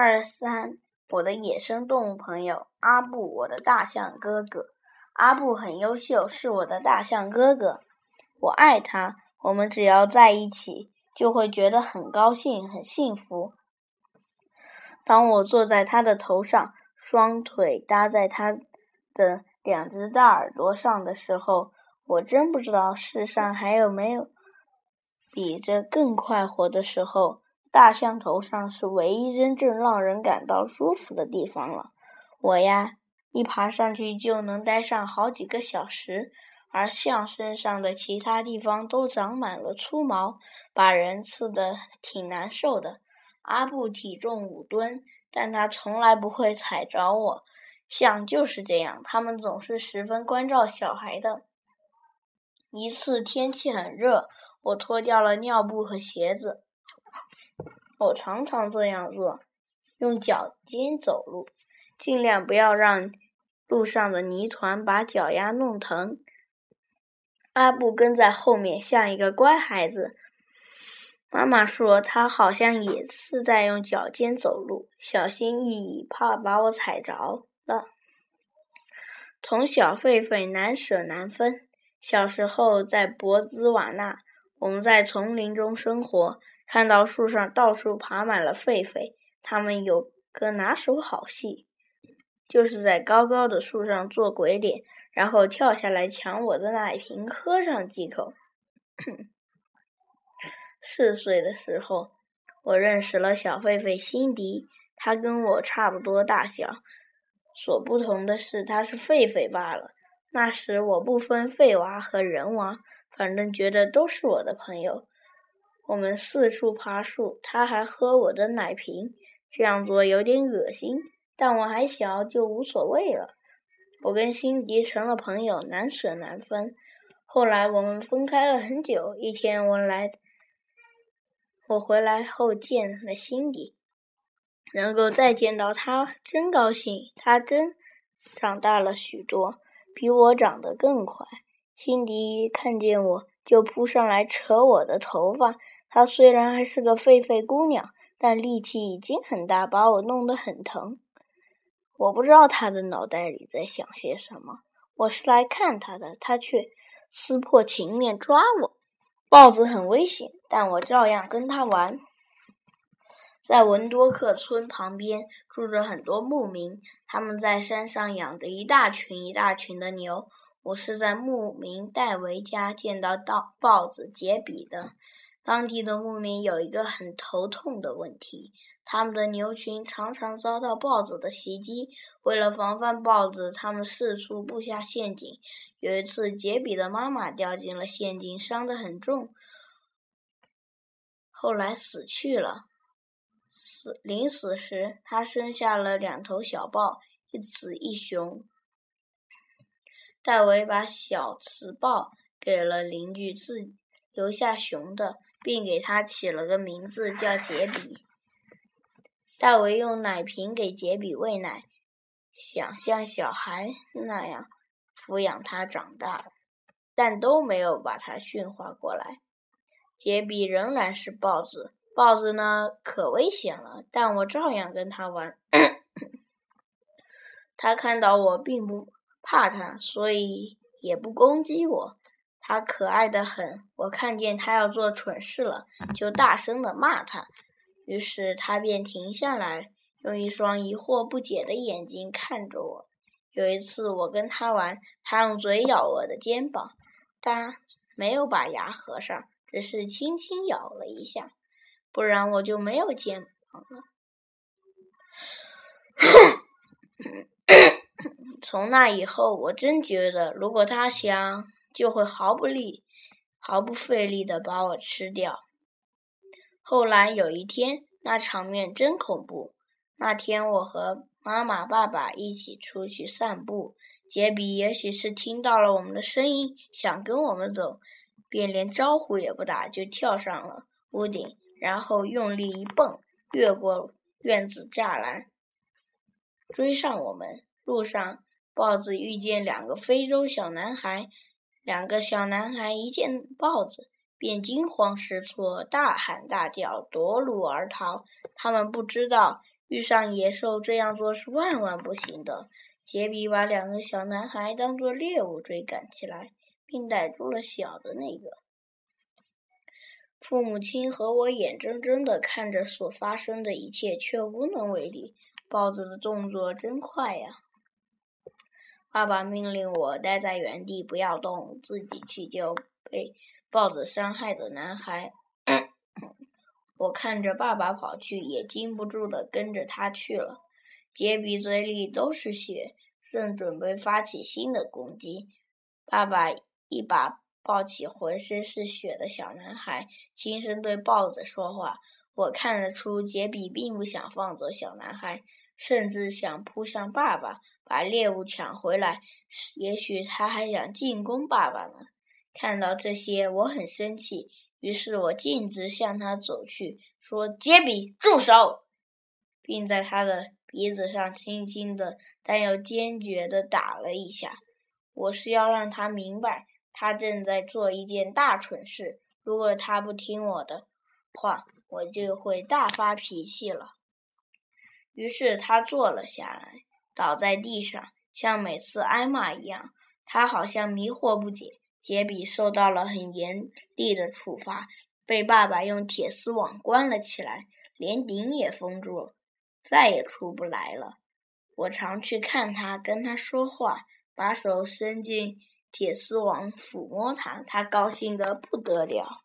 二三，我的野生动物朋友阿布，我的大象哥哥。阿布很优秀，是我的大象哥哥，我爱他。我们只要在一起，就会觉得很高兴、很幸福。当我坐在他的头上，双腿搭在他的两只大耳朵上的时候，我真不知道世上还有没有比这更快活的时候。大象头上是唯一真正让人感到舒服的地方了。我呀，一爬上去就能待上好几个小时，而象身上的其他地方都长满了粗毛，把人刺得挺难受的。阿布体重五吨，但他从来不会踩着我。象就是这样，他们总是十分关照小孩的。一次天气很热，我脱掉了尿布和鞋子。我常常这样做，用脚尖走路，尽量不要让路上的泥团把脚丫弄疼。阿布跟在后面，像一个乖孩子。妈妈说他好像也是在用脚尖走路，小心翼翼，怕把我踩着了。同小狒狒难舍难分。小时候在博兹瓦纳，我们在丛林中生活。看到树上到处爬满了狒狒，它们有个拿手好戏，就是在高高的树上做鬼脸，然后跳下来抢我的奶瓶喝上几口。四岁的时候，我认识了小狒狒辛迪，它跟我差不多大小，所不同的是它是狒狒罢了。那时我不分狒娃和人娃，反正觉得都是我的朋友。我们四处爬树，他还喝我的奶瓶，这样做有点恶心，但我还小，就无所谓了。我跟辛迪成了朋友，难舍难分。后来我们分开了很久。一天我来，我回来后见了辛迪，能够再见到他，真高兴。他真长大了许多，比我长得更快。辛迪看见我就扑上来扯我的头发。她虽然还是个狒狒姑娘，但力气已经很大，把我弄得很疼。我不知道她的脑袋里在想些什么。我是来看她的，她却撕破情面抓我。豹子很危险，但我照样跟它玩。在文多克村旁边住着很多牧民，他们在山上养着一大群一大群的牛。我是在牧民戴维家见到到豹子杰比的。当地的牧民有一个很头痛的问题：他们的牛群常常遭到豹子的袭击。为了防范豹子，他们四处布下陷阱。有一次，杰比的妈妈掉进了陷阱，伤得很重，后来死去了。死临死时，他生下了两头小豹，一雌一雄。戴维把小雌豹给了邻居，自留下雄的。并给他起了个名字，叫杰比。戴维用奶瓶给杰比喂奶，想像小孩那样抚养他长大，但都没有把他驯化过来。杰比仍然是豹子，豹子呢可危险了，但我照样跟他玩。他看到我并不怕他，所以也不攻击我。他可爱的很，我看见他要做蠢事了，就大声的骂他，于是他便停下来，用一双疑惑不解的眼睛看着我。有一次我跟他玩，他用嘴咬我的肩膀，但没有把牙合上，只是轻轻咬了一下，不然我就没有肩膀了。从那以后，我真觉得，如果他想。就会毫不力、毫不费力的把我吃掉。后来有一天，那场面真恐怖。那天我和妈妈、爸爸一起出去散步，杰比也许是听到了我们的声音，想跟我们走，便连招呼也不打，就跳上了屋顶，然后用力一蹦，越过院子栅栏，追上我们。路上，豹子遇见两个非洲小男孩。两个小男孩一见豹子，便惊慌失措，大喊大叫，夺路而逃。他们不知道遇上野兽这样做是万万不行的。杰比把两个小男孩当作猎物追赶起来，并逮住了小的那个。父母亲和我眼睁睁地看着所发生的一切，却无能为力。豹子的动作真快呀！爸爸命令我待在原地不要动，自己去救被豹子伤害的男孩。我看着爸爸跑去，也禁不住的跟着他去了。杰比嘴里都是血，正准备发起新的攻击。爸爸一把抱起浑身是血的小男孩，轻声对豹子说话。我看得出，杰比并不想放走小男孩，甚至想扑向爸爸，把猎物抢回来。也许他还想进攻爸爸呢。看到这些，我很生气。于是我径直向他走去，说：“杰比，住手！”并在他的鼻子上轻轻的，但又坚决的打了一下。我是要让他明白，他正在做一件大蠢事。如果他不听我的话，我就会大发脾气了。于是他坐了下来，倒在地上，像每次挨骂一样。他好像迷惑不解。杰比受到了很严厉的处罚，被爸爸用铁丝网关了起来，连顶也封住，再也出不来了。我常去看他，跟他说话，把手伸进铁丝网抚摸他，他高兴得不得了。